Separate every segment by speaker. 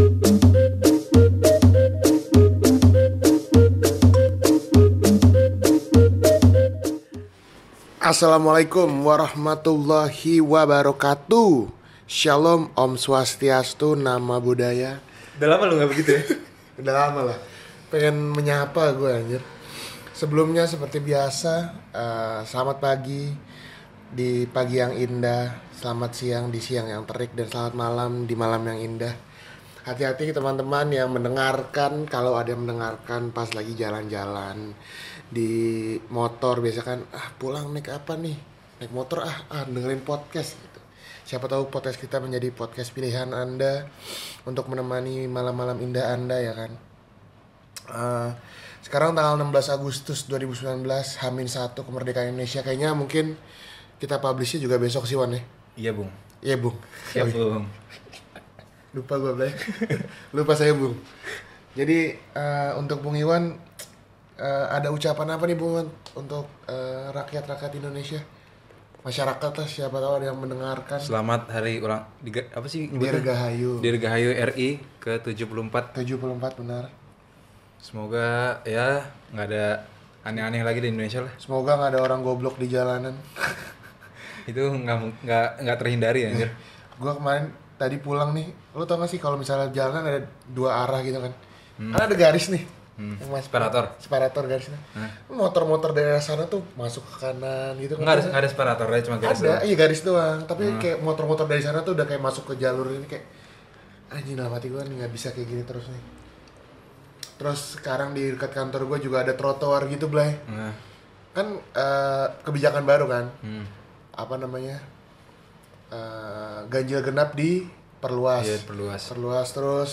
Speaker 1: Assalamualaikum warahmatullahi wabarakatuh. Shalom, Om Swastiastu, Nama Budaya.
Speaker 2: Udah lama lu gak begitu ya?
Speaker 1: Udah lama lah. Pengen menyapa gue anjir. Sebelumnya seperti biasa eh, Selamat pagi. Di pagi yang indah Selamat siang di siang yang terik Dan selamat malam di malam yang indah Hati-hati teman-teman yang mendengarkan. Kalau ada yang mendengarkan pas lagi jalan-jalan Di motor biasa kan Ah pulang naik apa nih? Naik motor ah, ah dengerin podcast. Gitu. Siapa tahu podcast kita menjadi podcast pilihan Anda Untuk menemani malam-malam indah Anda ya kan? Eh, sekarang tanggal 16 Agustus 2019 Hamin 1 kemerdekaan Indonesia. Kayaknya mungkin kita publishnya juga besok sih Wan ya?
Speaker 2: Iya bung.
Speaker 1: Iya Bung.
Speaker 2: Siap bung
Speaker 1: lupa gue Blay lupa saya Bung. Jadi eh, untuk Bung Iwan eh, ada ucapan apa nih Bung Iwan untuk eh, rakyat-rakyat Indonesia? Masyarakat lah siapa tahu ada yang mendengarkan.
Speaker 2: Selamat hari ulang diga, Apa sih?
Speaker 1: Dirgahayu.
Speaker 2: Dirgahayu RI ke 74
Speaker 1: 74 benar.
Speaker 2: Semoga ya nggak ada aneh-aneh lagi di Indonesia lah.
Speaker 1: Semoga nggak ada orang goblok di jalanan.
Speaker 2: Itu nggak nggak nggak terhindari ya anjir.
Speaker 1: Gue kemarin tadi pulang nih lo tau gak sih kalau misalnya jalan ada dua arah gitu kan? Kan ada garis nih.
Speaker 2: Hmm.
Speaker 1: mas-
Speaker 2: Separator.
Speaker 1: separator garisnya motor-motor dari arah sana tuh masuk ke kanan gitu kan.
Speaker 2: Nggak ada ada separator aja cuma garis
Speaker 1: ada
Speaker 2: doang.
Speaker 1: iya garis doang. Tapi
Speaker 2: Hmm.
Speaker 1: kayak motor-motor dari sana tuh udah kayak masuk ke jalur ini kayak anjing dalam hati gue nih nggak bisa kayak gini terus nih. Terus sekarang di dekat kantor gue juga ada trotoar gitu Blay.
Speaker 2: Nah,
Speaker 1: kan eh, kebijakan baru kan?
Speaker 2: Hmm.
Speaker 1: apa namanya eh, ganjil genap di perluas
Speaker 2: Iya, perluas.
Speaker 1: perluas terus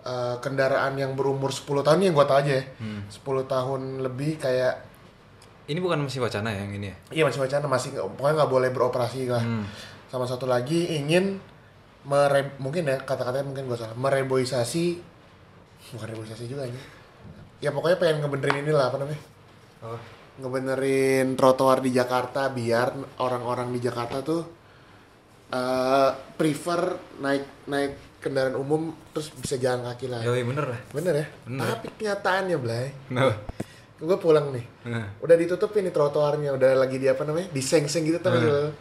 Speaker 1: eh, kendaraan yang berumur 10 tahun yang gua tahu aja ya
Speaker 2: Hmm.
Speaker 1: 10 tahun lebih kayak
Speaker 2: Ini bukan masih wacana ya yang ini ya?
Speaker 1: iya masih wacana masih pokoknya nggak boleh beroperasi lah
Speaker 2: Hmm.
Speaker 1: sama satu lagi ingin mere mungkin ya kata-katanya mungkin gua salah mereboisasi bukan reboisasi juga ini ya pokoknya pengen ngebenerin inilah apa namanya
Speaker 2: Oh.
Speaker 1: ngebenerin trotoar di Jakarta biar orang-orang di Jakarta tuh eh, prefer naik naik kendaraan umum terus bisa jalan kaki lah.
Speaker 2: Yoi bener lah.
Speaker 1: Bener ya?
Speaker 2: Bener.
Speaker 1: Tapi kenyataannya, Blay,
Speaker 2: Kenapa?
Speaker 1: gue pulang nih,
Speaker 2: Nah.
Speaker 1: udah ditutup ini trotoarnya, udah lagi di apa namanya, diseng-seng gitu tapi
Speaker 2: Hmm.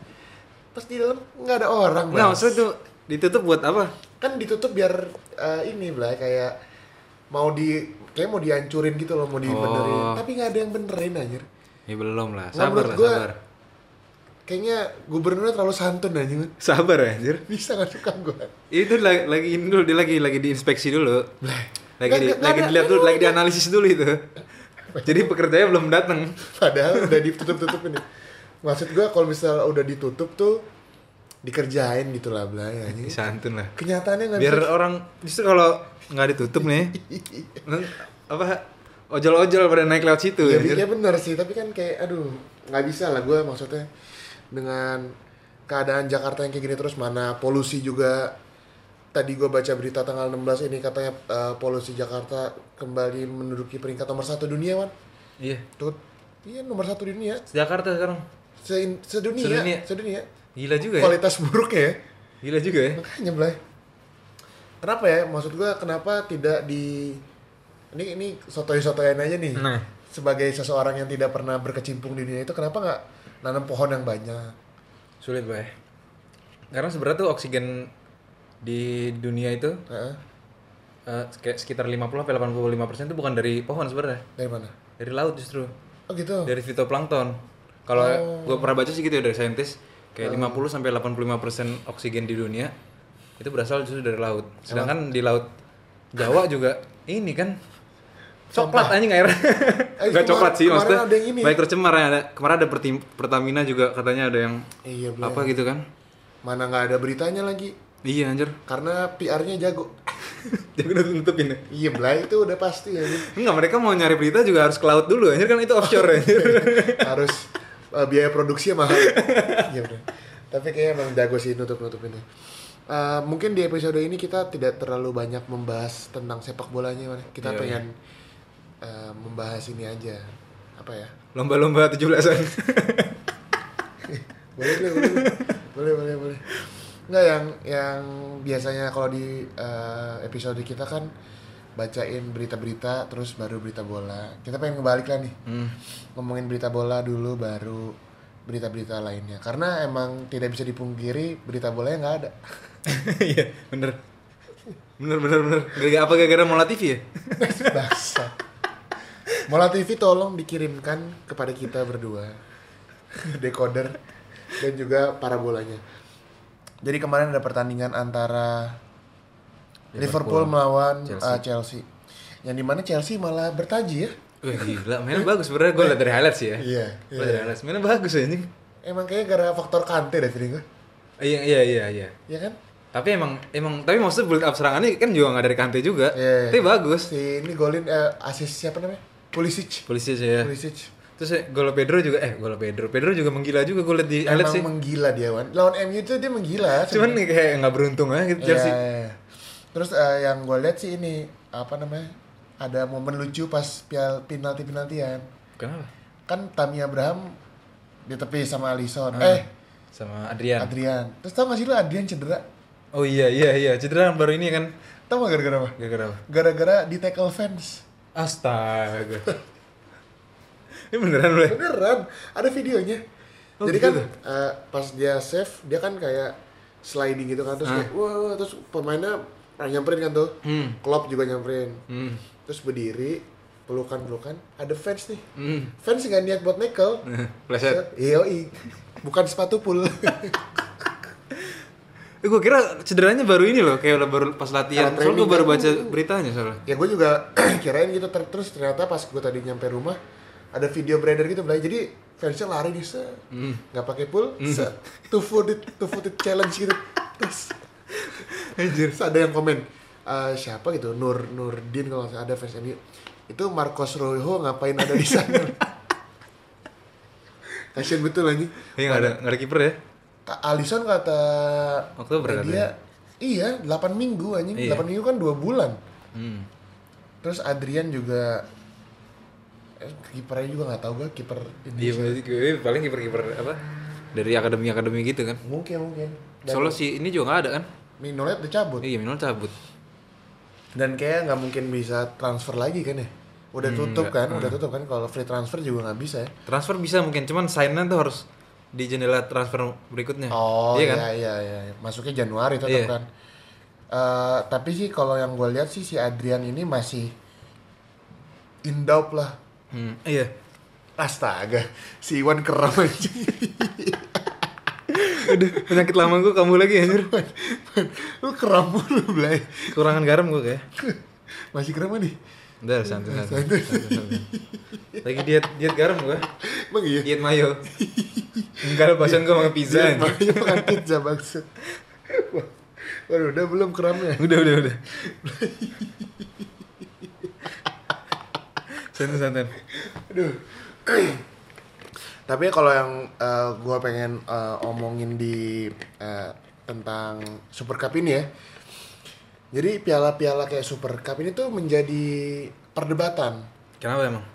Speaker 1: pas di dalam nggak ada orang, Bang.
Speaker 2: maksudnya tuh ditutup buat apa?
Speaker 1: Kan ditutup biar eh, ini, Blay, kayak mau di kayak mau dihancurin gitu loh, mau dibenerin,
Speaker 2: Oh.
Speaker 1: tapi nggak ada yang benerin anjir.
Speaker 2: Ya belum lah.
Speaker 1: Nggak,
Speaker 2: Sabar lah,
Speaker 1: gua-
Speaker 2: sabar.
Speaker 1: Kayaknya gubernurnya terlalu santun man.
Speaker 2: Sabar ya anjir.
Speaker 1: Bisa nggak suka gue?
Speaker 2: Itu lagi, lagi ini dulu, dia lagi lagi diinspeksi dulu. Lagi di, lagi dilihat dulu, lagi dianalisis dulu itu. Jadi pekerjanya belum datang.
Speaker 1: Padahal udah ditutup-tutup ini. Maksud gue kalau misalnya udah ditutup tuh dikerjain gitu lah belanya.
Speaker 2: Santun lah.
Speaker 1: Kenyataannya nggak
Speaker 2: Biar
Speaker 1: bisa.
Speaker 2: orang justru kalau nggak ditutup nih, apa ojol-ojol pada naik lewat situ
Speaker 1: Ya,
Speaker 2: anjir.
Speaker 1: ya benar sih, tapi kan kayak aduh nggak bisa lah gue maksudnya dengan keadaan Jakarta yang kayak gini terus mana polusi juga tadi gue baca berita tanggal 16 ini katanya eh, polusi Jakarta kembali menduduki peringkat nomor satu dunia wan
Speaker 2: Iya.
Speaker 1: tuh iya nomor satu dunia
Speaker 2: Jakarta sekarang.
Speaker 1: Se- sedunia
Speaker 2: Sedunia.
Speaker 1: sedunia
Speaker 2: Gila juga ya.
Speaker 1: kualitas buruknya ya
Speaker 2: Gila juga ya.
Speaker 1: makanya Blay kenapa ya maksud gua kenapa tidak di ini ini sotoy-sotoyan aja nih
Speaker 2: Nah.
Speaker 1: sebagai seseorang yang tidak pernah berkecimpung di dunia itu kenapa nggak nanam pohon yang banyak
Speaker 2: Sulit, Bay. Karena sebenarnya tuh oksigen di dunia itu
Speaker 1: Heeh.
Speaker 2: eh, kayak sekitar 50 sampai 85 persen itu bukan dari pohon sebenarnya,
Speaker 1: dari mana
Speaker 2: dari laut justru,
Speaker 1: oh gitu
Speaker 2: dari fitoplankton. Kalau
Speaker 1: Oh.
Speaker 2: gue pernah baca sih gitu ya dari saintis, kayak 50 sampai 85 persen oksigen di dunia itu berasal justru dari laut. Sedangkan di laut Jawa juga ini kan coklat anjing air.
Speaker 1: Eh,
Speaker 2: Enggak
Speaker 1: kemar-
Speaker 2: coklat sih
Speaker 1: kemarin
Speaker 2: maksudnya.
Speaker 1: ada yang ini.
Speaker 2: Baik tercemar ya ada. Kemarin ada Pertim- Pertamina juga katanya ada yang
Speaker 1: iya
Speaker 2: apa gitu kan.
Speaker 1: mana nggak ada beritanya lagi
Speaker 2: Iya anjir.
Speaker 1: karena PR-nya jago
Speaker 2: Jadi udah nutupin ya.
Speaker 1: iya Blay itu udah pasti ya
Speaker 2: Enggak, mereka mau nyari berita juga harus ke laut dulu anjir kan itu offshore anjir.
Speaker 1: harus eh, biaya produksinya mahal iya bener. tapi kayaknya emang jago sih nutup nutupinnya Eh, mungkin di episode ini kita tidak terlalu banyak membahas tentang sepak bolanya kita
Speaker 2: Iya,
Speaker 1: pengen eh, membahas ini aja apa ya
Speaker 2: Lomba-lomba 17-an.
Speaker 1: boleh boleh boleh boleh boleh boleh Nggak yang yang biasanya kalau di eh, episode kita kan bacain berita-berita terus baru berita bola. Kita pengen ngebalik lah nih.
Speaker 2: Hmm.
Speaker 1: Ngomongin berita bola dulu baru berita-berita lainnya. Karena emang tidak bisa dipungkiri berita bolanya nggak ada.
Speaker 2: Iya, bener. Bener, bener, bener. Gara-gara apa gara-gara Mola TV ya?
Speaker 1: Bangsat. Mola TV tolong dikirimkan kepada kita berdua. Decoder dan juga parabolanya. Jadi kemarin ada pertandingan antara Liverpool,
Speaker 2: Liverpool,
Speaker 1: melawan
Speaker 2: Chelsea.
Speaker 1: uh, Chelsea. Yang di mana Chelsea malah bertaji ya.
Speaker 2: Wih gila, mainnya bagus sebenarnya gue liat dari highlights ya.
Speaker 1: Iya,
Speaker 2: Gue dari highlights, mainnya bagus anjing.
Speaker 1: Emang kayaknya gara faktor Kante deh feeling gue.
Speaker 2: Iya, iya, iya, iya.
Speaker 1: Iya kan?
Speaker 2: Tapi emang, emang, tapi maksudnya build up serangannya kan juga nggak dari Kante juga.
Speaker 1: Iya.
Speaker 2: Tapi bagus.
Speaker 1: Si ini golin eh, asis siapa namanya? Pulisic.
Speaker 2: Polisi aja ya.
Speaker 1: Pulisic.
Speaker 2: Terus ya, gol Pedro juga, eh gol Pedro. Pedro juga menggila juga gue liat di highlights
Speaker 1: Emang
Speaker 2: sih.
Speaker 1: menggila dia, Wan. Lawan MU itu dia menggila.
Speaker 2: Cuman nih kayak nggak beruntung aja gitu Chelsea.
Speaker 1: iya, iya. Terus eh, yang gue lihat sih ini apa namanya? Ada momen lucu pas pial penalti penaltian.
Speaker 2: Kenapa?
Speaker 1: Kan Tammy Abraham ditepis sama Alisson.
Speaker 2: Ah.
Speaker 1: Eh,
Speaker 2: Sama Adrian.
Speaker 1: Adrian. Terus tau gak sih lu Adrian cedera?
Speaker 2: Oh iya, iya, iya. Cedera yang baru ini kan.
Speaker 1: Tau gak gara-gara apa?
Speaker 2: Gara-gara apa?
Speaker 1: Gara-gara di tackle fans.
Speaker 2: Astaga. ini beneran ya?
Speaker 1: Beneran, ada videonya.
Speaker 2: Oh,
Speaker 1: Jadi
Speaker 2: gitu
Speaker 1: kan eh, pas dia save, dia kan kayak sliding gitu kan terus
Speaker 2: Ah.
Speaker 1: kayak wah, wah, terus pemainnya ah, nyamperin kan tuh.
Speaker 2: Hmm.
Speaker 1: Klopp juga nyamperin.
Speaker 2: Hmm.
Speaker 1: Terus berdiri, pelukan-pelukan, ada fans nih.
Speaker 2: Hmm.
Speaker 1: Fans nggak niat buat nekel.
Speaker 2: Pleset.
Speaker 1: Iya, bukan sepatu pul.
Speaker 2: Eh, gue kira cederanya baru ini loh, kayak udah baru pas latihan. Soalnya gue baru
Speaker 1: kan.
Speaker 2: baca beritanya soalnya.
Speaker 1: ya gue juga kirain gitu ter- terus ternyata pas gue tadi nyampe rumah ada video beredar gitu Blay. Jadi fansnya lari nih se
Speaker 2: Hmm.
Speaker 1: nggak pakai pul, se two footed two footed challenge gitu. Terus
Speaker 2: Anjir.
Speaker 1: Terus ada yang komen eh, siapa gitu Nur Nurdin kalau ada fans MU itu Marcos Rojo ngapain ada di sana kasian betul anjing
Speaker 2: Iya nggak ada nggak ada kiper ya?
Speaker 1: Alisson kata
Speaker 2: Oktober
Speaker 1: dia iya 8 minggu anjing
Speaker 2: Iya.
Speaker 1: 8 minggu kan 2 bulan
Speaker 2: Hmm.
Speaker 1: terus Adrian juga eh, kipernya juga nggak tahu gue kiper
Speaker 2: Iya
Speaker 1: Indonesia
Speaker 2: berarti gue paling kiper kiper apa? Dari akademi akademi gitu kan?
Speaker 1: mungkin mungkin dan
Speaker 2: Soalnya si ini juga nggak ada kan?
Speaker 1: Minolet udah cabut
Speaker 2: Iya Minol cabut.
Speaker 1: dan kayak nggak mungkin bisa transfer lagi kan ya udah
Speaker 2: Hmm,
Speaker 1: tutup
Speaker 2: nggak.
Speaker 1: kan udah tutup kan kalau free transfer juga nggak bisa ya
Speaker 2: Transfer bisa mungkin, cuman sign-nya tuh harus di jendela transfer berikutnya.
Speaker 1: Oh
Speaker 2: iya kan?
Speaker 1: iya iya iya. Masuknya Januari tetap
Speaker 2: Iya.
Speaker 1: kan. Eh, tapi sih kalau yang gue lihat sih si Adrian ini masih indaup lah.
Speaker 2: Hmm, iya.
Speaker 1: Astaga, si Iwan keram aja.
Speaker 2: Aduh, penyakit lama gue kamu lagi anjir.
Speaker 1: Lu keram mulu, Blay.
Speaker 2: Kekurangan garam gue kayak.
Speaker 1: Masih keram nih?
Speaker 2: Udah santai santai. Lagi diet diet garam gue.
Speaker 1: Emang iya?
Speaker 2: Diet mayo. Enggak lepasan gue makan pizza. Anjir.
Speaker 1: makanya makan pizza maksud. Waduh, udah belum keramnya?
Speaker 2: Udah udah udah. santai santai.
Speaker 1: Aduh. Tapi kalau yang eh, gua pengen eh, omongin di eh, tentang Super Cup ini ya. Jadi piala-piala kayak Super Cup ini tuh menjadi perdebatan
Speaker 2: Kenapa emang?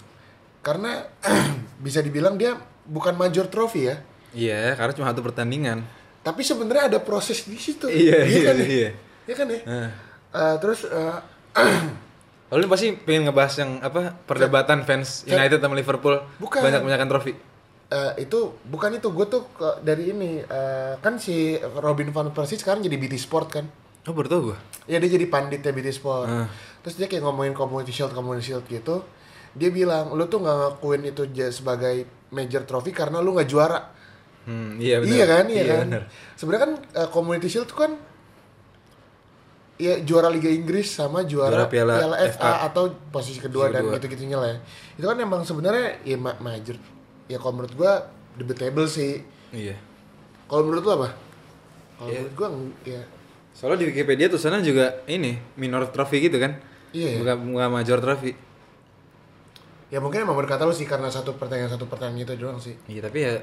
Speaker 1: karena bisa dibilang dia bukan major trophy ya.
Speaker 2: Iya, karena cuma satu pertandingan.
Speaker 1: Tapi sebenarnya ada proses di situ.
Speaker 2: Iya, iya,
Speaker 1: kan ya?
Speaker 2: iya.
Speaker 1: Iya kan ya?
Speaker 2: Nah.
Speaker 1: Eh, terus eh,
Speaker 2: Lalu pasti pengen ngebahas yang apa perdebatan fans United sama Liverpool
Speaker 1: Bukan.
Speaker 2: banyak banyakan trofi.
Speaker 1: eh, itu bukan itu gue tuh ke- dari ini eh, kan si Robin van Persie sekarang jadi BT Sport kan.
Speaker 2: Oh baru tau gue.
Speaker 1: Ya dia jadi panditnya BT Sport.
Speaker 2: Ah.
Speaker 1: Terus dia kayak ngomongin community shield, community shield gitu. Dia bilang, lu tuh nggak ngakuin itu sebagai major trophy karena lu nggak juara.
Speaker 2: Hmm, iya benar.
Speaker 1: Iya kan, iya, kan.
Speaker 2: benar.
Speaker 1: Sebenarnya kan eh, community shield tuh kan ya juara Liga Inggris sama juara,
Speaker 2: Juara Piala
Speaker 1: FA,
Speaker 2: FA.
Speaker 1: atau posisi kedua dan gitu-gitunya lah ya. Itu kan emang sebenarnya ya ma- major. Ya kalau menurut gua debatable sih.
Speaker 2: Iya.
Speaker 1: Kalau menurut lu apa? Kalau
Speaker 2: Iya.
Speaker 1: menurut gua ya
Speaker 2: Soalnya di Wikipedia tuh sana juga ini minor trophy gitu kan.
Speaker 1: Iya, iya.
Speaker 2: Bukan bukan major trophy.
Speaker 1: ya mungkin emang berkata lu sih karena satu pertandingan satu pertandingan itu doang sih.
Speaker 2: Iya tapi ya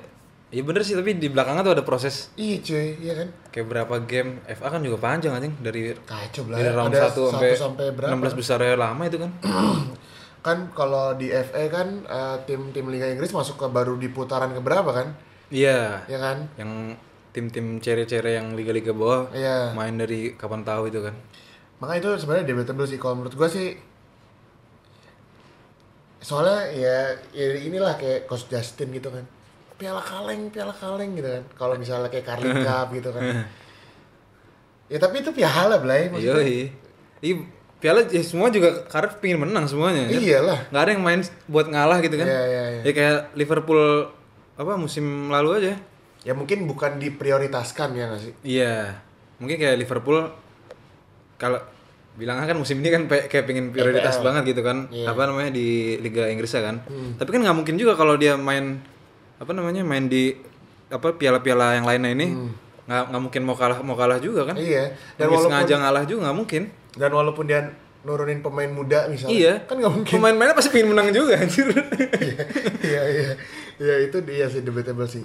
Speaker 2: Iya bener sih tapi di belakangnya tuh ada proses
Speaker 1: Iya cuy, iya kan?
Speaker 2: kayak berapa game FA kan juga panjang anjing dari
Speaker 1: Kacau
Speaker 2: dari round
Speaker 1: Ada
Speaker 2: 1 sampai,
Speaker 1: sampai berapa?
Speaker 2: 16 besar ya lama itu kan.
Speaker 1: Kan kalau di FA kan eh, tim-tim Liga Inggris masuk ke baru di putaran keberapa kan?
Speaker 2: Iya.
Speaker 1: Ya kan?
Speaker 2: Yang tim-tim cere-cere yang liga-liga bawah
Speaker 1: Iya.
Speaker 2: main dari kapan tahu itu kan.
Speaker 1: Makanya itu sebenarnya debatable sih kalau menurut gua sih. Soalnya ya, ya inilah kayak Coach Justin gitu kan. Piala kaleng, piala kaleng gitu kan. Kalau misalnya kayak Carling Cup gitu kan. ya tapi itu piala Blay maksudnya.
Speaker 2: Iya. Piala ya, semua juga Cardiff pengen menang semuanya. kan?
Speaker 1: Iyalah.
Speaker 2: Nggak ada yang main buat ngalah gitu kan.
Speaker 1: Iya, iya, iya.
Speaker 2: Ya kayak Liverpool apa musim lalu aja.
Speaker 1: Ya mungkin bukan diprioritaskan ya nggak sih?
Speaker 2: Iya. Mungkin kayak Liverpool kalau bilangnya kan musim ini kan kayak pengen prioritas
Speaker 1: EPL.
Speaker 2: banget gitu kan.
Speaker 1: Iya.
Speaker 2: Apa namanya di Liga Inggris ya kan. Tapi kan nggak mungkin juga kalau dia main apa namanya main di apa piala-piala yang lainnya ini nggak nggak mungkin mau kalah mau kalah juga kan.
Speaker 1: Iya.
Speaker 2: Dan
Speaker 1: walaupun
Speaker 2: sengaja ngalah juga nggak mungkin.
Speaker 1: dan walaupun dia nurunin pemain muda misalnya,
Speaker 2: Iya.
Speaker 1: kan nggak mungkin.
Speaker 2: Pemain-pemainnya pasti pengen menang juga anjir.
Speaker 1: Iya iya. Ya itu dia sih debatable sih.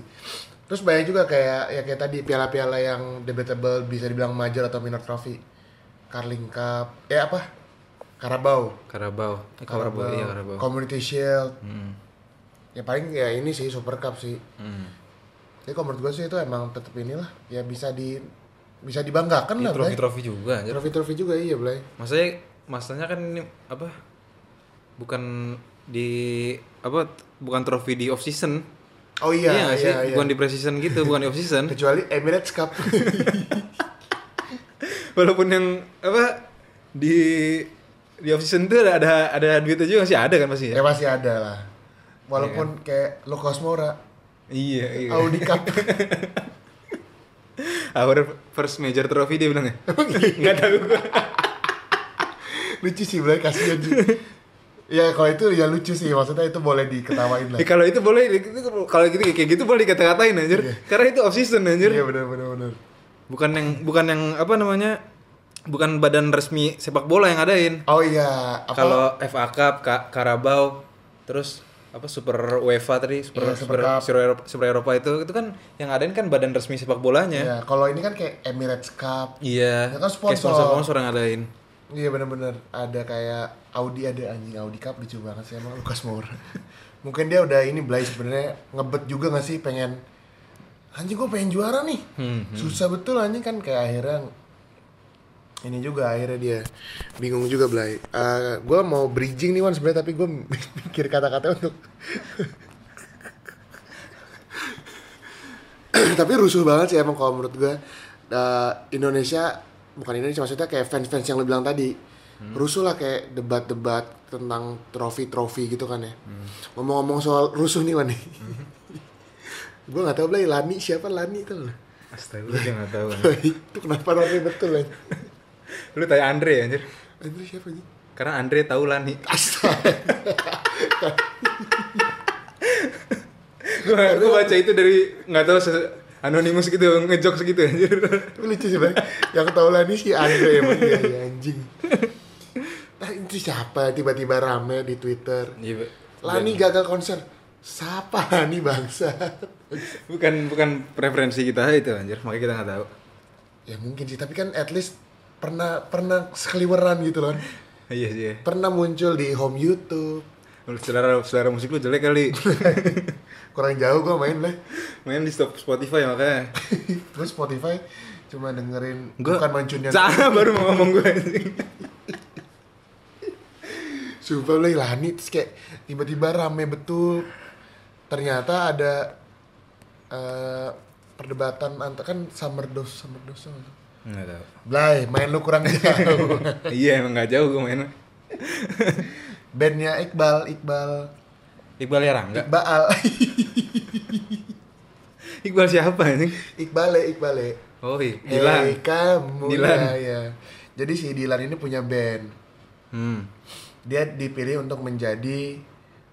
Speaker 1: Terus banyak juga kayak ya kayak tadi piala-piala yang debatable bisa dibilang major atau minor trophy. Carling Cup, eh apa? Carabao.
Speaker 2: Karabau. Eh, Karabau, iya Karabau.
Speaker 1: Community Shield.
Speaker 2: Hmm.
Speaker 1: Ya paling ya ini sih Super Cup sih.
Speaker 2: Hmm.
Speaker 1: Jadi kalau menurut gue sih itu emang tetap inilah ya bisa di bisa dibanggakan
Speaker 2: Ini
Speaker 1: lah,
Speaker 2: trofi-trofi juga anjir.
Speaker 1: Trofi-trofi juga iya, Blay.
Speaker 2: Maksudnya masanya kan ini apa? Bukan di apa? Bukan trofi di off season.
Speaker 1: Oh iya,
Speaker 2: nggak sih?
Speaker 1: iya, iya.
Speaker 2: Bukan di pre-season gitu, bukan di off season.
Speaker 1: Kecuali Emirates Cup.
Speaker 2: Walaupun yang apa di di off season tuh ada ada, ada duitnya juga masih ada kan pasti
Speaker 1: ya
Speaker 2: ya?
Speaker 1: masih ada lah. Walaupun kayak Lucas Moura,
Speaker 2: Iya, iya.
Speaker 1: Audi Cup.
Speaker 2: Our first major trophy dia bilang ya? Enggak tahu gua.
Speaker 1: lucu sih Blay kasihan sih ya kalau itu ya lucu sih maksudnya itu boleh diketawain lah
Speaker 2: Ya, kalau itu boleh itu kalau gitu kayak gitu boleh dikata-katain anjir. Karena itu off season anjir.
Speaker 1: iya benar benar benar
Speaker 2: Bukan yang bukan yang apa namanya? Bukan badan resmi sepak bola yang ngadain.
Speaker 1: oh iya apa
Speaker 2: Kalau FA Cup, Ka- Carabao, terus apa Super UEFA tadi, Super
Speaker 1: Iya,
Speaker 2: Super,
Speaker 1: Super Cup.
Speaker 2: Super Eropa, Super Eropa itu itu kan yang ngadain kan badan resmi sepak bolanya.
Speaker 1: ya kalau ini kan kayak Emirates Cup
Speaker 2: Iya.
Speaker 1: Ya kan
Speaker 2: Kayak
Speaker 1: sponsor.
Speaker 2: sponsor-sponsor yang ngadain.
Speaker 1: Iya benar-benar ada kayak Audi ada anjing Audi Cup lucu banget sih emang Lucas Moura. Mungkin dia udah ini Blay sebenarnya ngebet juga gak sih pengen anjing gue pengen juara nih.
Speaker 2: Hmm,
Speaker 1: susah betul anjing kan kayak akhirnya ini juga akhirnya dia bingung juga Blay. Eh gue mau bridging nih Wan sebenarnya tapi gue mikir kata-kata untuk tapi rusuh banget sih emang kalau menurut gue Eh, Indonesia bukan Indonesia maksudnya kayak fans-fans yang lo bilang tadi. Rusuh lah kayak debat-debat tentang trofi-trofi gitu kan ya. Ngomong-ngomong soal rusuh nih Wan. Nih gue nggak tahu Blay. Lani siapa Lani itu loh
Speaker 2: Astaga, gue nggak tahu.
Speaker 1: itu kenapa rame betul ya
Speaker 2: Lu tanya Andre ya, anjir.
Speaker 1: Andre siapa nih
Speaker 2: Karena Andre tahu lah nih.
Speaker 1: Astaga.
Speaker 2: gue baca itu dari nggak tahu anonimus gitu ngejok segitu anjir.
Speaker 1: Lucu sih bang yang tahu lah nih si Andre emang dia ya, anjing nah itu siapa tiba-tiba rame di Twitter
Speaker 2: Iya.
Speaker 1: Lani gagal konser siapa Lani bangsa
Speaker 2: bukan bukan preferensi kita itu anjir, makanya kita nggak tahu.
Speaker 1: ya mungkin sih tapi kan at least pernah pernah sekeliweran gitu loh
Speaker 2: Iya sih. iya.
Speaker 1: pernah muncul di home YouTube
Speaker 2: selera selera musik lu jelek kali.
Speaker 1: kurang jauh gue main lah
Speaker 2: Main di stop Spotify makanya.
Speaker 1: terus Spotify cuma dengerin
Speaker 2: Gua-
Speaker 1: bukan mancunnya
Speaker 2: Sama baru mau ngomong gue.
Speaker 1: Sumpah lah Lani terus kayak tiba-tiba rame betul. Ternyata ada eh, perdebatan antar kan summer dose summer dose?
Speaker 2: Nggak tahu.
Speaker 1: Blay, main lu kurang jauh.
Speaker 2: Iya emang nggak jauh gue main.
Speaker 1: Bandnya Iqbal, Iqbal,
Speaker 2: Iqbal ya Rangga.
Speaker 1: Iqbal,
Speaker 2: Iqbal siapa anjing?
Speaker 1: Iqbale, Iqbale.
Speaker 2: Oh iya, Dilan.
Speaker 1: Hey, kamu
Speaker 2: Dilan.
Speaker 1: ya, ya. Jadi si Dilan ini punya band.
Speaker 2: Hmm.
Speaker 1: Dia dipilih untuk menjadi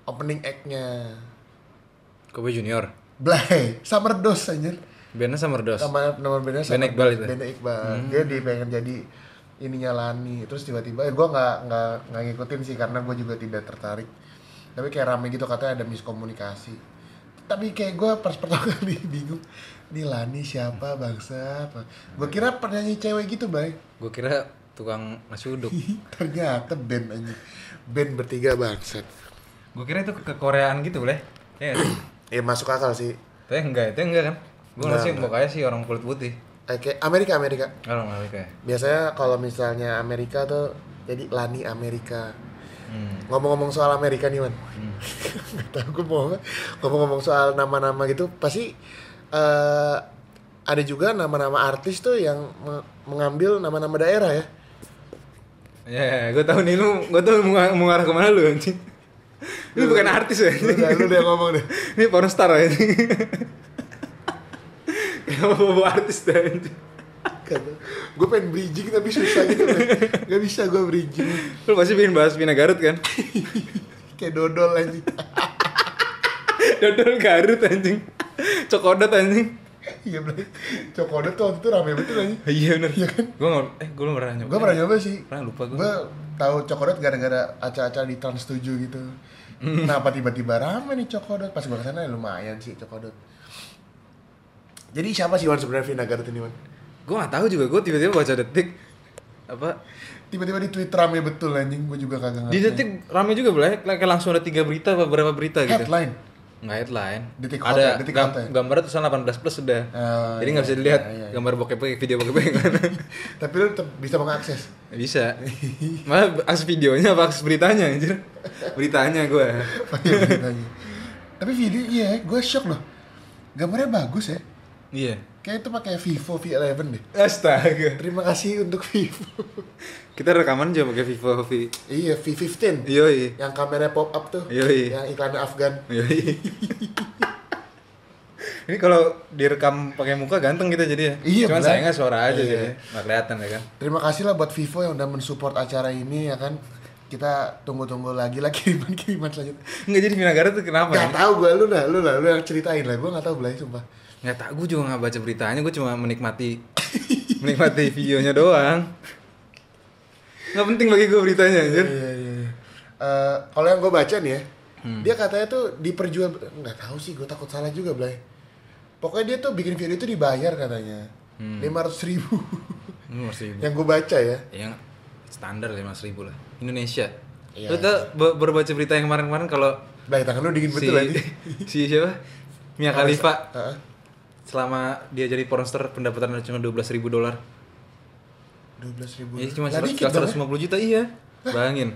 Speaker 1: opening act-nya.
Speaker 2: Kobe Junior.
Speaker 1: Blay, summer dose anjir.
Speaker 2: Bandnya Summer Dos.
Speaker 1: sama nama bandnya
Speaker 2: Band Iqbal itu?
Speaker 1: Band Iqbal dia di pengen jadi ininya Lani terus tiba-tiba eh, gue nggak nggak nggak ngikutin sih karena gue juga tidak tertarik tapi kayak rame gitu katanya ada miskomunikasi tapi kayak gue pas pertama kali bingung ini Lani siapa bangsa apa gue kira penyanyi cewek gitu bay
Speaker 2: Gue kira tukang nasi uduk.
Speaker 1: ternyata band aja band bertiga bangsat
Speaker 2: Gue kira itu ke Koreaan gitu boleh. Ya
Speaker 1: ya masuk akal sih
Speaker 2: Tapi enggak, itu enggak kan? Gue nggak sih mukanya sih orang kulit putih.
Speaker 1: Eh, kayak Amerika Amerika.
Speaker 2: Orang Amerika ya.
Speaker 1: Biasanya kalau misalnya Amerika tuh jadi Lani Amerika.
Speaker 2: Hmm.
Speaker 1: Ngomong-ngomong soal Amerika nih, Man.
Speaker 2: Hmm.
Speaker 1: Gak tau gue mau ngomong-ngomong soal nama-nama gitu pasti eh, ada juga nama-nama artis tuh yang me- mengambil nama-nama daerah ya.
Speaker 2: Ya, gue tahu nih lu, gue tahu mau, mau ngarah ke mana lu anjing. Lu bukan artis ya?
Speaker 1: Lu udah, lu udah ngomong deh.
Speaker 2: Ini pornstar ya anjing. Kenapa bawa artis dah anjing?
Speaker 1: Gue pengen bridging tapi susah gitu man. Gak bisa gue bridging
Speaker 2: Lu pasti pengen bahas Vina Garut kan?
Speaker 1: Kayak dodol anjing
Speaker 2: Dodol Garut anjing. Cokodot anjing.
Speaker 1: Iya bener Cokodot tuh waktu itu rame betul anjing
Speaker 2: Iya bener.
Speaker 1: Iya kan?
Speaker 2: Gue nggak, eh gue pernah nyoba.
Speaker 1: Gue pernah nyoba sih
Speaker 2: Pernah lupa gue.
Speaker 1: Gue tahu Cokodot gara-gara acara-acara di Trans 7 gitu Kenapa tiba-tiba rame nih Cokodot Pas gue ke sana ya lumayan sih Cokodot Jadi siapa sih Wan sebenarnya Vina Garut ini Wan?
Speaker 2: Gue nggak tahu juga. Gue tiba-tiba baca detik. Apa?
Speaker 1: Tiba-tiba di Twitter rame betul anjing. Gue juga kagak ngerti.
Speaker 2: Di detik rame juga boleh kayak langsung ada tiga berita apa berapa berita gitu.
Speaker 1: Headline?
Speaker 2: Nggak headline.
Speaker 1: Detik
Speaker 2: ada
Speaker 1: ya, Detik
Speaker 2: gam-
Speaker 1: Hot ya?
Speaker 2: gambarnya tulisan 18 plus sudah.
Speaker 1: Oh,
Speaker 2: jadi
Speaker 1: iya,
Speaker 2: nggak bisa dilihat.
Speaker 1: iya, iya.
Speaker 2: gambar bokep video bokep.
Speaker 1: Tapi lu tetap bisa mengakses?
Speaker 2: Bisa. Malah akses videonya apa akses beritanya anjir? Beritanya gue
Speaker 1: beritanya. Tapi video iya, gue shock loh. Gambarnya bagus ya.
Speaker 2: iya
Speaker 1: Kayak itu pakai Vivo V11 deh.
Speaker 2: astaga
Speaker 1: Terima kasih untuk Vivo.
Speaker 2: kita rekaman aja pakai Vivo V
Speaker 1: iya, V15.
Speaker 2: yoi
Speaker 1: Yang kameranya pop up tuh.
Speaker 2: Yoi.
Speaker 1: Yang iklannya Afgan.
Speaker 2: yoi ini kalau direkam pakai muka ganteng kita jadi ya
Speaker 1: Iya,
Speaker 2: cuman
Speaker 1: bener.
Speaker 2: sayangnya suara aja
Speaker 1: Iya.
Speaker 2: jadi nggak kelihatan ya kan
Speaker 1: Terima kasih lah buat Vivo yang udah mensupport acara ini ya kan. Kita tunggu-tunggu lagi lah kiriman-kiriman selanjutnya.
Speaker 2: nggak jadi Vina Garut tuh kenapa ya?
Speaker 1: Gak tau gue, lu lah, lu lah, lu yang ceritain lah. Gue gak tau Belai, sumpah.
Speaker 2: Nggak tak gue juga nggak baca beritanya gue cuma menikmati menikmati videonya doang nggak penting bagi gue beritanya anjir
Speaker 1: Iya, iya, iya. Eh, kalau yang gue baca nih ya,
Speaker 2: Hmm.
Speaker 1: dia katanya tuh diperjual nggak tahu sih, gue takut salah juga, Blay. Pokoknya dia tuh bikin video itu dibayar katanya,
Speaker 2: Hmm.
Speaker 1: lima ratus ribu.
Speaker 2: ini masih
Speaker 1: yang gue baca ya,
Speaker 2: yang standar lima ribu lah Indonesia
Speaker 1: Iya.
Speaker 2: lu tau ba- baru baca berita yang kemarin-kemarin kalau
Speaker 1: Blay tangan lu dingin
Speaker 2: si
Speaker 1: betul lagi.
Speaker 2: si siapa Mia Khalifa
Speaker 1: Heeh.
Speaker 2: Selama dia jadi pornstar pendapatan cuma dua belas ribu dolar
Speaker 1: Dua belas ribu.
Speaker 2: ya cuma seratus lima puluh juta iya bayangin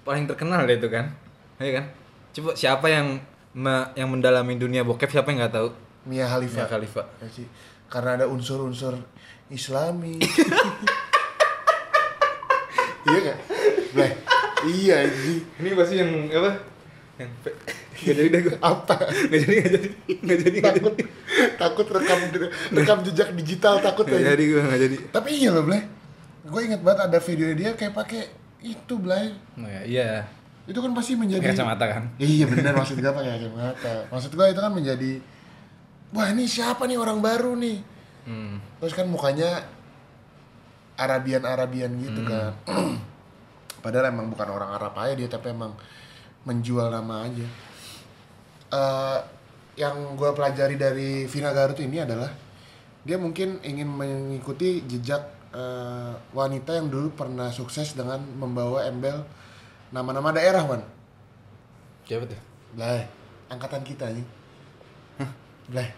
Speaker 2: paling terkenal deh itu kan iya kan coba siapa yang me- yang mendalami dunia bokep siapa yang nggak tahu.
Speaker 1: Mia Khalifa.
Speaker 2: Mia Khalifa
Speaker 1: Ya. Karena ada unsur-unsur Islami. iya gak? Blay. Iya anjing.
Speaker 2: ini pasti yang apa yang nggak jadi deh gue
Speaker 1: Apa?
Speaker 2: nggak jadi nggak jadi nggak jadi
Speaker 1: takut
Speaker 2: jadi
Speaker 1: takut rekam rekam jejak digital takut aja.
Speaker 2: jadi gue nggak jadi
Speaker 1: Tapi iya loh, Blay. Gue inget banget ada video dia kayak pakai itu, Blay.
Speaker 2: oh, ya, iya
Speaker 1: Itu kan pasti menjadi
Speaker 2: kacamata kan
Speaker 1: Iya benar maksud gue pakai kacamata. Maksud gue itu kan menjadi wah ini siapa nih orang baru nih.
Speaker 2: hmm.
Speaker 1: Terus kan mukanya Arabian-Arabian gitu kan. Padahal emang bukan orang Arab aja dia tapi emang menjual nama aja. Eh, yang gue pelajari dari Vina Garut ini adalah dia mungkin ingin mengikuti jejak eh, wanita yang dulu pernah sukses dengan membawa embel nama-nama daerah, Wan.
Speaker 2: siapa tuh
Speaker 1: Blay, angkatan kita nih. Blay,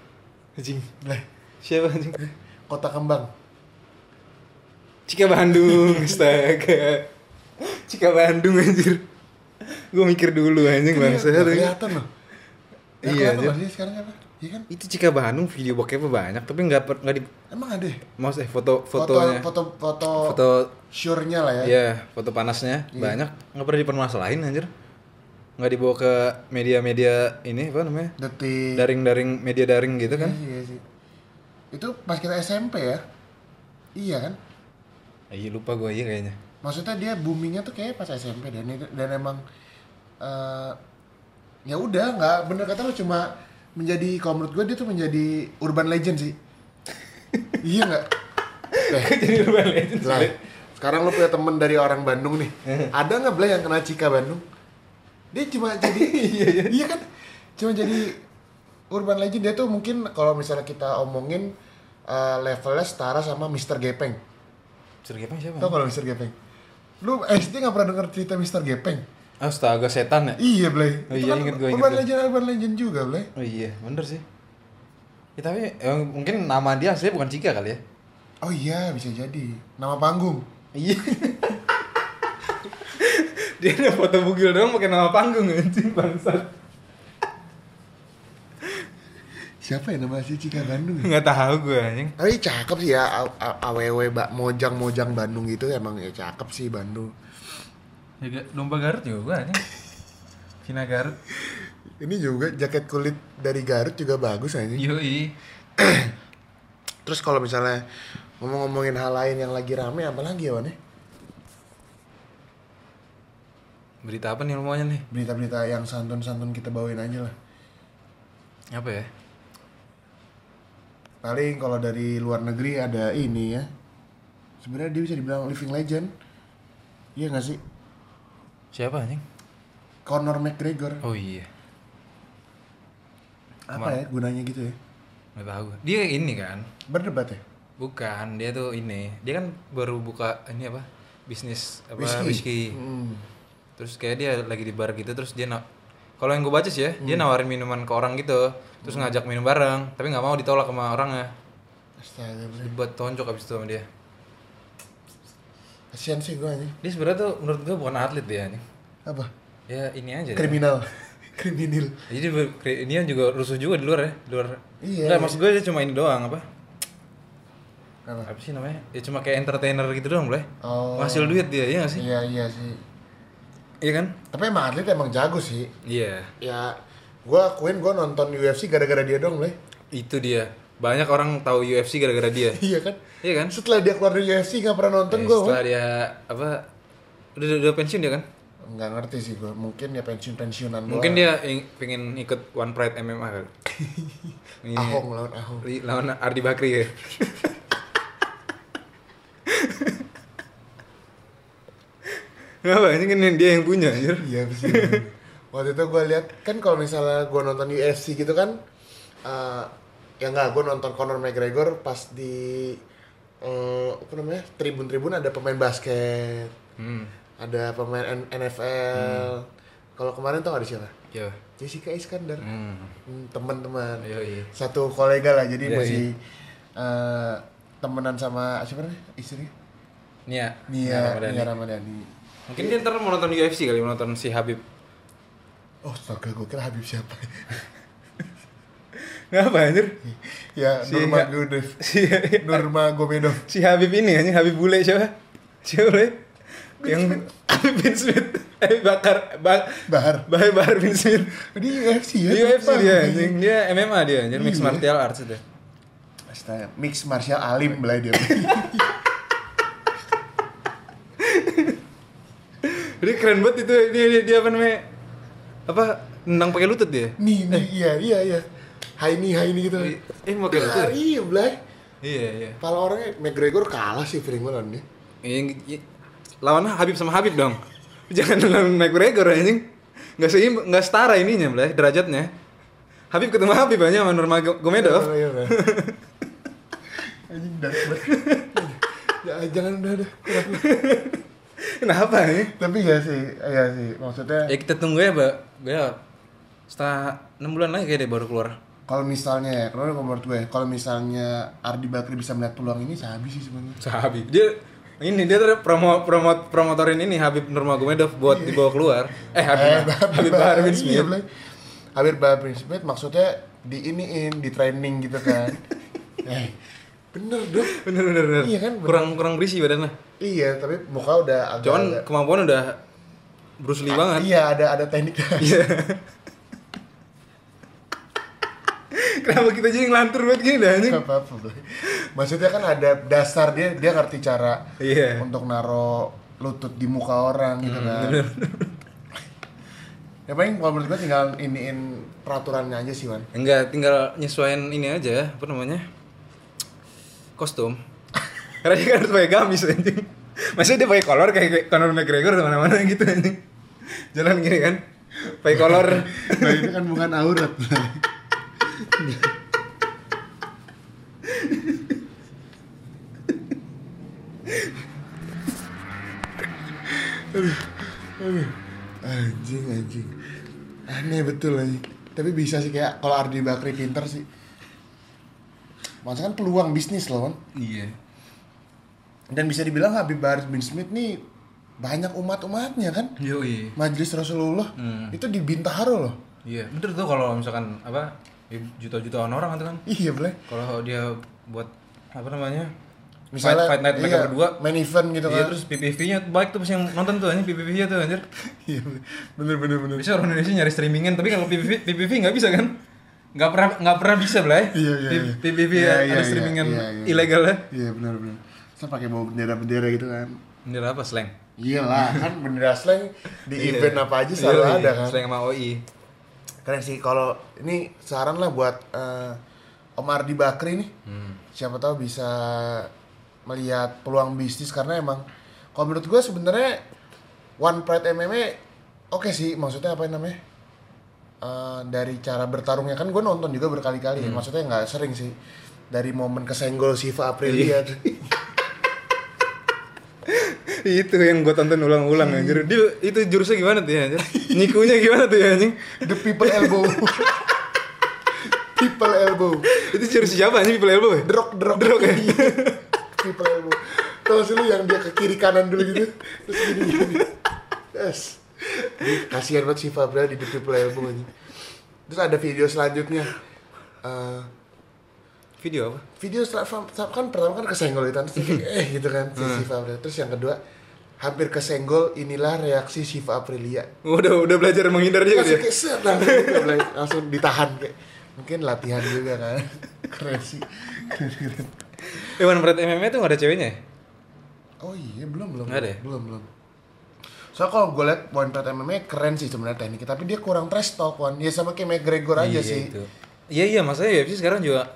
Speaker 2: anjing.
Speaker 1: Blay,
Speaker 2: siapa anjing?
Speaker 1: Kota Kembang.
Speaker 2: Cika Bandung astaga. Cika Bandung anjir. Gue mikir dulu anjing
Speaker 1: Kan
Speaker 2: bangsa
Speaker 1: kelihatan loh. Nggak
Speaker 2: Iya,
Speaker 1: loh dia sekarang apa? Iya kan?
Speaker 2: itu Cika Bandung video bokepnya banyak tapi nggak per- nggak di
Speaker 1: Emang ada. ya?
Speaker 2: maus eh foto
Speaker 1: Foto
Speaker 2: fotonya
Speaker 1: foto foto,
Speaker 2: foto
Speaker 1: sure-nya lah ya.
Speaker 2: ya foto panasnya
Speaker 1: Iya.
Speaker 2: banyak nggak pernah dipermasalahin anjir nggak dibawa ke media-media ini apa namanya
Speaker 1: Detik.
Speaker 2: daring-daring media daring gitu kan
Speaker 1: Iya sih. Itu pas kita SMP ya. Iya kan?
Speaker 2: iya lupa gue iya kayaknya
Speaker 1: Maksudnya dia boomingnya tuh kayak pas SMP dan dan emang eh ya udah nggak bener kata lu cuma menjadi kalau menurut gue dia tuh menjadi urban legend sih. iya nggak? Eh,
Speaker 2: jadi urban legend
Speaker 1: Lah, sekarang lu punya temen dari orang Bandung nih. Ada nggak Blay yang kena Cika Bandung? Dia cuma jadi iya, kan? Cuma jadi urban legend dia tuh mungkin kalau misalnya kita omongin eh, levelnya setara sama Mr. Gepeng.
Speaker 2: Sergapnya siapa?
Speaker 1: Tau kalau Mr. Gepeng? Lu SD nggak pernah denger cerita Mr. Gepeng?
Speaker 2: Astaga setan ya?
Speaker 1: Iya, Blay.
Speaker 2: Oh
Speaker 1: Itu
Speaker 2: iya,
Speaker 1: kan
Speaker 2: inget gua, inget
Speaker 1: urban legend, urban legend juga, Blay.
Speaker 2: Oh iya, bener sih. Ya, tapi eh, mungkin nama dia aslinya bukan Cika kali ya.
Speaker 1: Oh iya, bisa jadi. Nama panggung.
Speaker 2: Iya. dia ada foto bugil doang pakai nama panggung anjing bangsat.
Speaker 1: Siapa ya nama si Cika Bandung? ya?
Speaker 2: Enggak tahu gue anjing.
Speaker 1: Tapi cakep sih ya, AWW Mbak Mojang-Mojang Bandung itu emang ya cakep sih Bandung.
Speaker 2: Juga domba Garut juga anjing. Cina Garut.
Speaker 1: Ini juga jaket kulit dari Garut juga bagus aja.
Speaker 2: Yoi.
Speaker 1: Terus kalau misalnya ngomong-ngomongin hal lain yang lagi rame apa lagi ya Wan?
Speaker 2: Berita apa nih lu maunya nih?
Speaker 1: Berita-berita yang santun-santun kita bawain aja lah.
Speaker 2: Apa ya?
Speaker 1: Paling kalau dari luar negeri ada ini ya. Sebenarnya dia bisa dibilang living legend. Iya gak sih?
Speaker 2: Siapa anjing?
Speaker 1: Conor McGregor.
Speaker 2: Oh iya.
Speaker 1: Apa ya gunanya gitu ya?
Speaker 2: Nggak tahu. Dia ini kan.
Speaker 1: Berdebat ya?
Speaker 2: Bukan, dia tuh ini. Dia kan baru buka ini apa? Bisnis apa
Speaker 1: Whisky.
Speaker 2: whisky.
Speaker 1: Hmm.
Speaker 2: Terus kayak dia lagi di bar gitu terus dia na kalau yang gue baca sih ya, dia nawarin minuman ke orang gitu. Terus ngajak minum bareng, tapi nggak mau ditolak sama orangnya.
Speaker 1: Astaga.
Speaker 2: Dibuat tonjok abis itu sama dia.
Speaker 1: Kasian sih gue aja.
Speaker 2: Dia sebenarnya tuh menurut gue bukan atlet dia anjing.
Speaker 1: Apa?
Speaker 2: Ya ini aja.
Speaker 1: Kriminal. Kriminal.
Speaker 2: Jadi ini juga rusuh juga di luar ya, di luar.
Speaker 1: Iya,
Speaker 2: Nggak,
Speaker 1: iya.
Speaker 2: maksud gue dia cuma ini doang apa?
Speaker 1: Apa?
Speaker 2: Apa sih namanya? Ya cuma kayak entertainer gitu doang, boleh.
Speaker 1: Oh.
Speaker 2: Hasil duit dia, iya gak sih?
Speaker 1: Iya, iya sih.
Speaker 2: Iya kan?
Speaker 1: Tapi emang atlet emang jago sih.
Speaker 2: Iya.
Speaker 1: Ya, gue akuin gue nonton UFC gara-gara dia dong, Le.
Speaker 2: Itu dia. Banyak orang tahu UFC gara-gara dia.
Speaker 1: iya kan?
Speaker 2: iya kan?
Speaker 1: Setelah dia keluar dari UFC nggak pernah nonton
Speaker 2: Eh,
Speaker 1: gue.
Speaker 2: setelah dia apa udah, udah, udah pensiun dia kan?
Speaker 1: Nggak ngerti sih gue. Mungkin ya pensiun-pensiunan
Speaker 2: Mungkin
Speaker 1: doang.
Speaker 2: dia ing- pengen ikut One Pride MMA kali. Ini
Speaker 1: Ahong lawan Ahong.
Speaker 2: lawan Ardi Bakri ya. Ngapa? Ini kan dia yang punya anjir.
Speaker 1: Iya sih. Waktu itu gue lihat kan kalau misalnya gue nonton UFC gitu kan, eh ya nggak gue nonton Conor McGregor pas di eh, apa namanya tribun-tribun ada pemain basket,
Speaker 2: Hmm.
Speaker 1: ada pemain N- NFL. Kalau kemarin tau ada siapa?
Speaker 2: Ya.
Speaker 1: Jessica Iskandar,
Speaker 2: Hmm.
Speaker 1: Hmm, teman-teman,
Speaker 2: Iya, iya.
Speaker 1: satu kolega lah jadi
Speaker 2: Iya,
Speaker 1: masih eh, temenan sama siapa nih istri?
Speaker 2: Nia.
Speaker 1: Nia,
Speaker 2: Ramadhani.
Speaker 1: Nia Ramadhani.
Speaker 2: Mungkin dia ntar mau nonton UFC kali, mau nonton si Habib.
Speaker 1: Oh, astaga, gue kira Habib siapa?
Speaker 2: Ngapa anjir?
Speaker 1: ya,
Speaker 2: Si-
Speaker 1: Nurmagomedov.
Speaker 2: Si
Speaker 1: Nurmagomedov.
Speaker 2: si Habib ini anjing Habib bule siapa? Siapa bule? Yang Habib bin Smith. Eh bakar bak
Speaker 1: Bahar.
Speaker 2: Bahar Bahar bin Smith.
Speaker 1: Di UFC ya?
Speaker 2: Di UFC dia anjing. Dia MMA dia anjing mixed
Speaker 1: Iya.
Speaker 2: martial arts itu.
Speaker 1: Astaga, mix martial alim belai dia.
Speaker 2: Jadi keren banget itu dia dia, dia apa namanya? Apa nendang pakai lutut dia?
Speaker 1: nih, nih, iya, iya, iya. Hai nih, hai nih gitu.
Speaker 2: Eh mau.
Speaker 1: Ah, iya, belai.
Speaker 2: Iya iya.
Speaker 1: Pala orangnya McGregor kalah sih feeling gue lawan dia.
Speaker 2: Yang lawan Habib sama Habib dong. Jangan lawan McGregor anjing. Enggak seimbang, enggak setara ininya, Blay, derajatnya. Habib ketemu Habib aja sama Nurmagomedov.
Speaker 1: Iya, iya. Anjing dark banget. Ya, jangan udah udah. Kenapa?
Speaker 2: Nih?
Speaker 1: Tapi ya sih, ya sih. Maksudnya
Speaker 2: Ya kita tunggu ya, Mbak. Ya setengah 6 bulan lagi kayak dia baru keluar.
Speaker 1: Kalau misalnya ya, kalau menurut gue, kalau misalnya Ardi Bakri bisa melihat peluang ini, sabi sih sebenarnya.
Speaker 2: Habib. Dia ini dia tuh promo promo promotorin ini Habib Nurmagomedov buat dibawa keluar. Eh Habib Habib Bahar bin
Speaker 1: Iya,
Speaker 2: Smith.
Speaker 1: Blay. Habib Bahar bin Smith maksudnya di iniin, di training gitu kan. eh, bener dong.
Speaker 2: Bener bener bener.
Speaker 1: Iya kan, bener.
Speaker 2: Kurang kurang berisi badannya.
Speaker 1: Iya, tapi muka udah agak
Speaker 2: Cuman
Speaker 1: agak-
Speaker 2: kemampuan udah Bruce Lee banget.
Speaker 1: Iya, ada ada teknik.
Speaker 2: Iya. Kenapa kita jadi ngelantur banget gini dah anjing?
Speaker 1: Gak apa-apa. Maksudnya kan ada dasar dia, dia ngerti cara
Speaker 2: Iya.
Speaker 1: untuk naro lutut di muka orang gitu kan. Ya paling kalau menurut gue tinggal iniin peraturannya aja sih, Wan.
Speaker 2: Enggak, tinggal nyesuaiin ini aja, apa namanya? Kostum. Karena dia kan harus pakai gamis anjing. Maksudnya dia pakai kolor kayak Conor McGregor ke mana-mana gitu anjing. Jalan gini kan, pakai kolor.
Speaker 1: Nah, itu kan bukan aurat. Aduh, aduh. Anjing, anjing. Aneh betul anjing. Tapi bisa sih kayak kalau Ardi Bakri pinter sih. Maksudnya kan peluang bisnis loh kan.
Speaker 2: Iya.
Speaker 1: Dan bisa dibilang Habib Bahar bin Smith nih banyak umat-umatnya kan.
Speaker 2: Yoi.
Speaker 1: Majelis Rasulullah
Speaker 2: Hmm.
Speaker 1: itu di Bintaro loh.
Speaker 2: Iya, bener tuh kalau misalkan apa ya juta-jutaan orang itu kan.
Speaker 1: Iya boleh.
Speaker 2: Kalau dia buat apa namanya?
Speaker 1: Misalnya
Speaker 2: fight, fight night mereka
Speaker 1: iya,
Speaker 2: berdua.
Speaker 1: main event gitu
Speaker 2: Iya,
Speaker 1: kan.
Speaker 2: terus PPV-nya baik tuh pas yang nonton tuh anjing PPV-nya tuh anjir.
Speaker 1: Iya bener bener bener.
Speaker 2: Bisa orang Indonesia nyari streamingan tapi kalau PPV PPV nggak bisa kan? Nggak pernah nggak pernah bisa lah ya.
Speaker 1: Iya, iya, iya.
Speaker 2: PPV
Speaker 1: Iya,
Speaker 2: ya,
Speaker 1: iya,
Speaker 2: ada
Speaker 1: iya,
Speaker 2: streamingan
Speaker 1: iya, iya.
Speaker 2: ilegal ya.
Speaker 1: Iya bener bener. Saya pakai bawa bendera-bendera gitu kan.
Speaker 2: Ini apa slang?
Speaker 1: Iyalah kan bendera slang di
Speaker 2: Iya.
Speaker 1: event apa aja selalu
Speaker 2: Iya,
Speaker 1: ada
Speaker 2: iya.
Speaker 1: kan.
Speaker 2: Slang sama OI.
Speaker 1: Keren sih kalau ini saran lah buat eh, Om Ardi Bakri nih.
Speaker 2: Hmm.
Speaker 1: Siapa tahu bisa melihat peluang bisnis karena emang kalau menurut gue sebenarnya One Pride MMA oke sih maksudnya apa namanya Eh, dari cara bertarungnya kan gue nonton juga berkali-kali ya.
Speaker 2: Hmm.
Speaker 1: maksudnya nggak sering sih dari momen kesenggol Siva Aprilia tuh.
Speaker 2: itu yang gue tonton ulang-ulang anjir. Dia itu jurusnya gimana tuh ya anjir? Nyikunya gimana tuh ya anjing?
Speaker 1: the people elbow. People elbow.
Speaker 2: Itu jurus siapa anjing people elbow ya?
Speaker 1: drop drop
Speaker 2: Drop ya?
Speaker 1: people elbow. Sih lu yang dia ke kiri kanan dulu gitu? Terus gini gini yes. Kasihan banget si Fabra di the people elbow ini terus ada video selanjutnya. Eh,
Speaker 2: Video apa?
Speaker 1: video setelah kan pertama kan kesenggol gitu terus kayak, eh gitu kan si Siva Aprilia terus yang kedua hampir kesenggol inilah reaksi Siva Aprilia
Speaker 2: Udah udah belajar menghindar juga dia.
Speaker 1: kayak set langsung, langsung ditahan kayak mungkin latihan juga kan keren sih keren, keren.
Speaker 2: One Pride MMA tuh gak ada ceweknya ya?
Speaker 1: oh iya belum belum
Speaker 2: ada ya?
Speaker 1: belum belum soalnya kalau gue liat One Pride MMA keren sih sebenarnya tekniknya tapi dia kurang trash talk Wan ya sama kayak McGregor aja
Speaker 2: Iya,
Speaker 1: sih
Speaker 2: itu. Iya iya, maksudnya UFC sekarang juga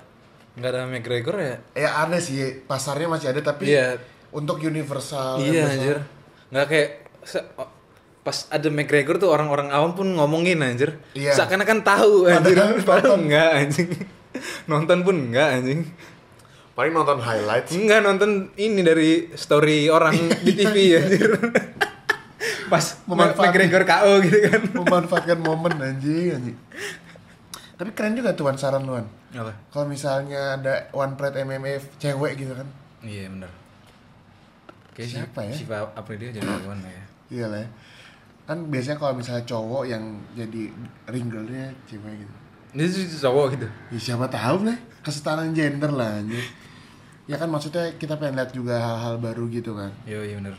Speaker 2: nggak ada McGregor ya.
Speaker 1: ya ada sih pasarnya masih ada tapi
Speaker 2: Iya.
Speaker 1: untuk universal
Speaker 2: iya anjir. Nggak kayak se- pas ada McGregor tuh orang-orang awam pun ngomongin anjir.
Speaker 1: Iya.
Speaker 2: Seakan-akan tahu anjir.
Speaker 1: Padahal
Speaker 2: Padahal enggak anjing. nonton pun enggak anjing.
Speaker 1: paling nonton highlights
Speaker 2: Enggak nonton ini dari story orang di TV anjir. Pas
Speaker 1: Memanfaatkan.
Speaker 2: McGregor KO gitu kan.
Speaker 1: memanfaatkan momen anjing anjing tapi keren juga tuh Wan saran lu Wan
Speaker 2: Apa?
Speaker 1: kalau misalnya ada One Pride MMA cewek gitu kan
Speaker 2: Iya benar. Kayak
Speaker 1: Siapa ya?
Speaker 2: Siapa Aprilia jadi lawan ya.
Speaker 1: iya lah ya. kan biasanya kalau misalnya cowok yang jadi ring girlnya cewek gitu
Speaker 2: Ini tuh cowok gitu.
Speaker 1: ya siapa tahu lah kesetaraan gender lah anjir ya kan maksudnya kita pengen lihat juga hal-hal baru gitu kan
Speaker 2: Iya iya benar.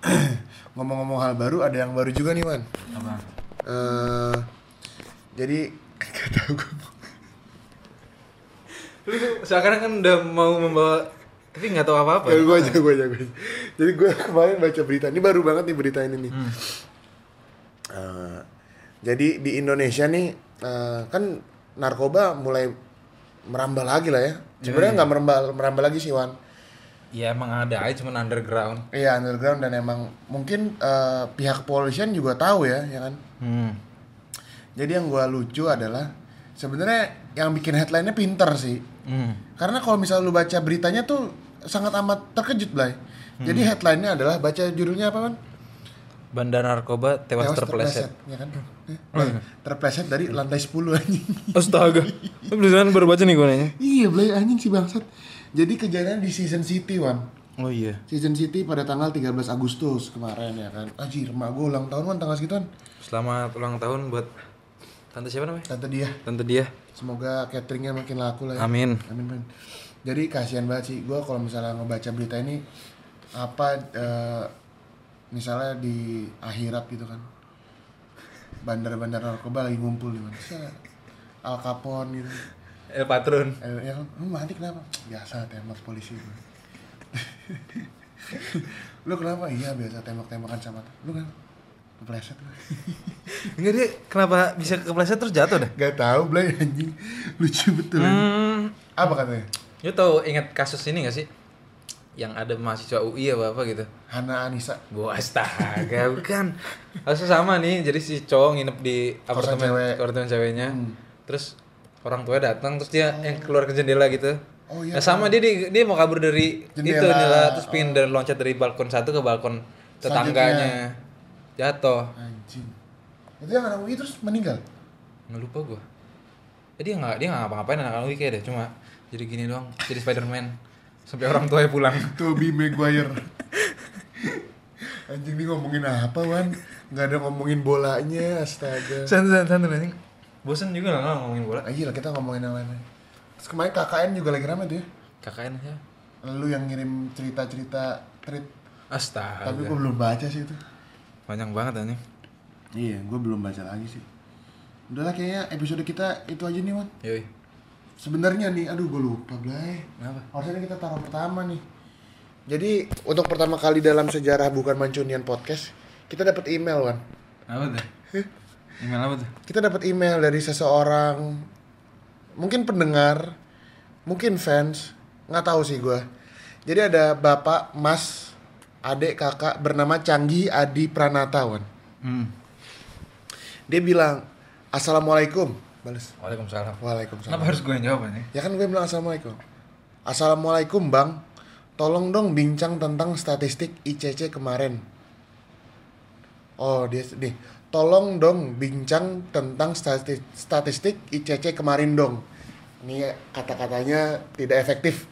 Speaker 1: ngomong-ngomong hal baru ada yang baru juga nih Wan
Speaker 2: Apa?
Speaker 1: Eh, jadi gak tahu gue
Speaker 2: Lu sekarang kan udah mau membawa tapi nggak tahu apa-apa.
Speaker 1: Ya, gue aja, gue aja, gue aja. Jadi gue kemarin baca berita, ini baru banget nih berita ini nih. Eh, jadi di Indonesia nih, eh, kan narkoba mulai merambah lagi lah ya. Sebenarnya nggak merambah merambah lagi sih Wan.
Speaker 2: Ya emang ada aja cuman underground.
Speaker 1: Iya underground dan emang mungkin eh, pihak kepolisian juga tahu ya, ya kan.
Speaker 2: Hmm.
Speaker 1: Jadi yang gue lucu adalah sebenarnya yang bikin headline-nya pinter sih.
Speaker 2: Hmm.
Speaker 1: Karena kalau misalnya lu baca beritanya tuh sangat amat terkejut, Blay. Jadi headline-nya adalah baca judulnya apa, Wan?
Speaker 2: Bandar narkoba tewas, terpeleset.
Speaker 1: ya kan? Eh, terpleset dari lantai 10 anjing.
Speaker 2: Astaga. Lu beneran baru baca nih gue nanya.
Speaker 1: iya, Blay anjing si bangsat. Jadi kejadian di Season City, Wan.
Speaker 2: Oh iya.
Speaker 1: Season City pada tanggal 13 Agustus kemarin ya kan. Anjir, emak gue ulang tahun, Wan, tanggal segituan.
Speaker 2: Selamat ulang tahun buat tante siapa namanya?
Speaker 1: Tante dia.
Speaker 2: Tante dia.
Speaker 1: Semoga cateringnya makin laku lah ya.
Speaker 2: Amin.
Speaker 1: Amin, men. Jadi kasihan banget sih gue kalau misalnya ngebaca berita ini apa eh, misalnya di akhirat gitu kan. Bandar-bandar narkoba lagi ngumpul di mana? Al Capone gitu.
Speaker 2: El Patron.
Speaker 1: Eh, ya kan, lu mati kenapa? Biasa tembak polisi. lu kenapa? Iya biasa tembak-tembakan sama lu kan kepleset lu.
Speaker 2: Enggak dia kenapa bisa kepleset terus jatuh dah?
Speaker 1: Gak tau Blay anjing lucu betul.
Speaker 2: Hmm.
Speaker 1: Apa katanya?
Speaker 2: Lu tau ingat kasus ini gak sih? Yang ada mahasiswa UI apa apa gitu.
Speaker 1: Hana Anissa.
Speaker 2: Bu astaga, bukan. Kasus sama nih, jadi si cowok nginep di apartemen
Speaker 1: cewek.
Speaker 2: apartemen ceweknya.
Speaker 1: Hmm.
Speaker 2: Terus orang tua datang terus dia yang keluar ke jendela gitu.
Speaker 1: Oh, iya.
Speaker 2: Nah, sama dia, dia dia mau kabur dari
Speaker 1: Jendela.
Speaker 2: itu jendela terus pengen dari loncat dari balkon satu ke balkon tetangganya. Jatuh.
Speaker 1: Anjing. Itu yang anak UI terus meninggal.
Speaker 2: Nggak lupa gua. Eh, dia nggak dia nggak ngapa-ngapain anak UI kayak deh cuma jadi gini doang jadi Spiderman sampai orang tuanya pulang
Speaker 1: Toby Maguire. Anjing nih ngomongin apa, Wan? Nggak ada ngomongin bolanya, astaga.
Speaker 2: santai santai anjing bosen juga lah ngomongin bola
Speaker 1: Ah, iya lah, kita ngomongin yang lain. Terus kemarin KKN juga lagi rame tuh ya.
Speaker 2: KKN ya
Speaker 1: Lu yang ngirim cerita-cerita tweet.
Speaker 2: astaga
Speaker 1: Tapi gue belum baca sih itu.
Speaker 2: banyak banget anjing
Speaker 1: Iya, gue belum baca lagi sih. Udahlah kayaknya episode kita itu aja nih, Wan.
Speaker 2: yoi
Speaker 1: Sebenarnya nih, aduh gue lupa, Blay.
Speaker 2: kenapa
Speaker 1: Harusnya kita taruh pertama nih. Jadi untuk pertama kali dalam sejarah bukan mancunian podcast, kita dapat email, Wan.
Speaker 2: apa tuh email apa tuh
Speaker 1: Kita dapat email dari seseorang, mungkin pendengar, mungkin fans, nggak tahu sih gue. Jadi ada bapak, mas, adik, kakak bernama Canggih Adi Pranata, Wan.
Speaker 2: hmm.
Speaker 1: Dia bilang, Assalamualaikum. Balas.
Speaker 2: Waalaikumsalam
Speaker 1: Waalaikumsalam.
Speaker 2: kenapa harus gue yang jawab anjing
Speaker 1: Ya kan gue bilang Assalamualaikum. Assalamualaikum bang, tolong dong bincang tentang statistik ICC kemarin. Oh dia nih, tolong dong bincang tentang statistik, statistik ICC kemarin dong. Ini kata-katanya tidak efektif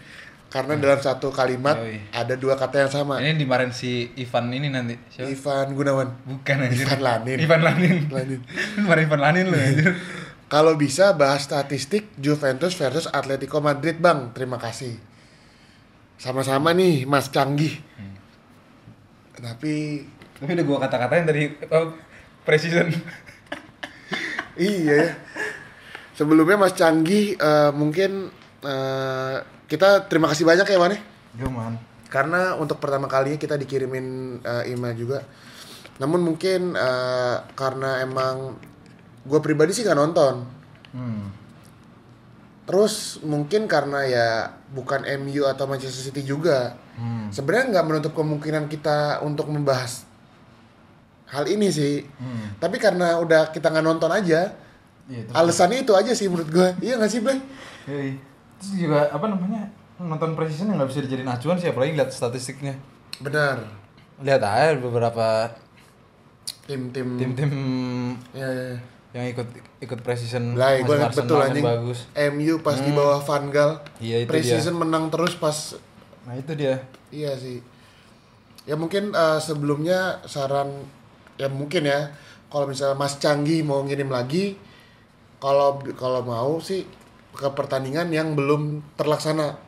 Speaker 1: karena dalam satu kalimat
Speaker 2: Yoi.
Speaker 1: ada dua kata yang sama.
Speaker 2: ini dimarahin si Ivan ini nanti siapa
Speaker 1: Ivan Gunawan.
Speaker 2: bukan anjir
Speaker 1: Ivan Lanin.
Speaker 2: Ivan Lanin
Speaker 1: Lanin.
Speaker 2: dimarahin Ivan Lanin lu anjir
Speaker 1: Kalau bisa bahas statistik Juventus versus Atletico Madrid bang, terima kasih. Sama-sama nih Mas Canggih. Tapi
Speaker 2: tapi udah gue kata-katain dari oh, precision
Speaker 1: iya ya. Sebelumnya Mas Canggih eh, mungkin eh, kita terima kasih banyak ya Wane.
Speaker 2: Cuman
Speaker 1: Karena untuk pertama kalinya kita dikirimin eh, email juga. Namun mungkin eh, karena emang gue pribadi sih nggak nonton.
Speaker 2: hmm.
Speaker 1: Terus mungkin karena ya bukan MU atau Manchester City juga.
Speaker 2: Hmm.
Speaker 1: Sebenarnya nggak menutup kemungkinan kita untuk membahas hal ini sih.
Speaker 2: Hmm.
Speaker 1: Tapi karena udah kita nggak nonton aja,
Speaker 2: Iya, terus-
Speaker 1: alasannya itu aja sih menurut gue. Iya nggak sih, Blay?
Speaker 2: Yoi. Terus juga apa namanya nonton precision yang nggak bisa dijadiin acuan sih apalagi lihat statistiknya.
Speaker 1: Benar.
Speaker 2: Lihat aja beberapa
Speaker 1: Tim-tim
Speaker 2: tim-tim
Speaker 1: ya, ya.
Speaker 2: Yang ikut ikut precision
Speaker 1: Lah, gue ingat betul anjing.
Speaker 2: bagus.
Speaker 1: MU pas di bawah Van Gaal,
Speaker 2: Iya, itu
Speaker 1: Precision menang terus pas
Speaker 2: Nah itu dia.
Speaker 1: Iya sih. Ya mungkin eh, sebelumnya saran ya mungkin ya kalau misalnya Mas Canggih mau ngirim lagi kalau kalau mau sih ke pertandingan yang belum terlaksana.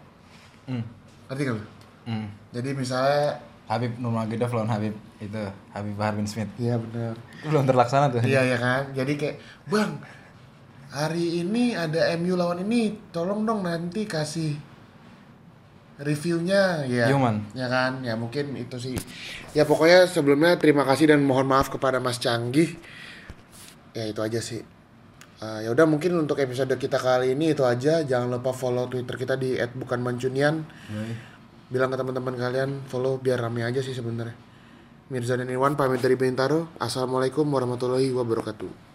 Speaker 2: Hmm.
Speaker 1: Ngerti kan?
Speaker 2: Hmm.
Speaker 1: Jadi misalnya
Speaker 2: Habib Nurmagomedov lawan Habib itu Habib Bahar bin Smith.
Speaker 1: Iya benar.
Speaker 2: Belum terlaksana tuh.
Speaker 1: Iya ya kan. Jadi kayak Bang hari ini ada MU lawan ini, tolong dong nanti kasih reviewnya ya.
Speaker 2: Human.
Speaker 1: Ya kan, ya mungkin itu sih. Ya pokoknya sebelumnya terima kasih dan mohon maaf kepada Mas Canggih. Ya itu aja sih. Eh, ya udah mungkin untuk episode kita kali ini itu aja. Jangan lupa follow Twitter kita di @bukanmancunian. Bilang ke teman-teman kalian follow biar rame aja sih sebenarnya. Mirza dan Iwan pamit dari Bintaro. Assalamualaikum warahmatullahi wabarakatuh.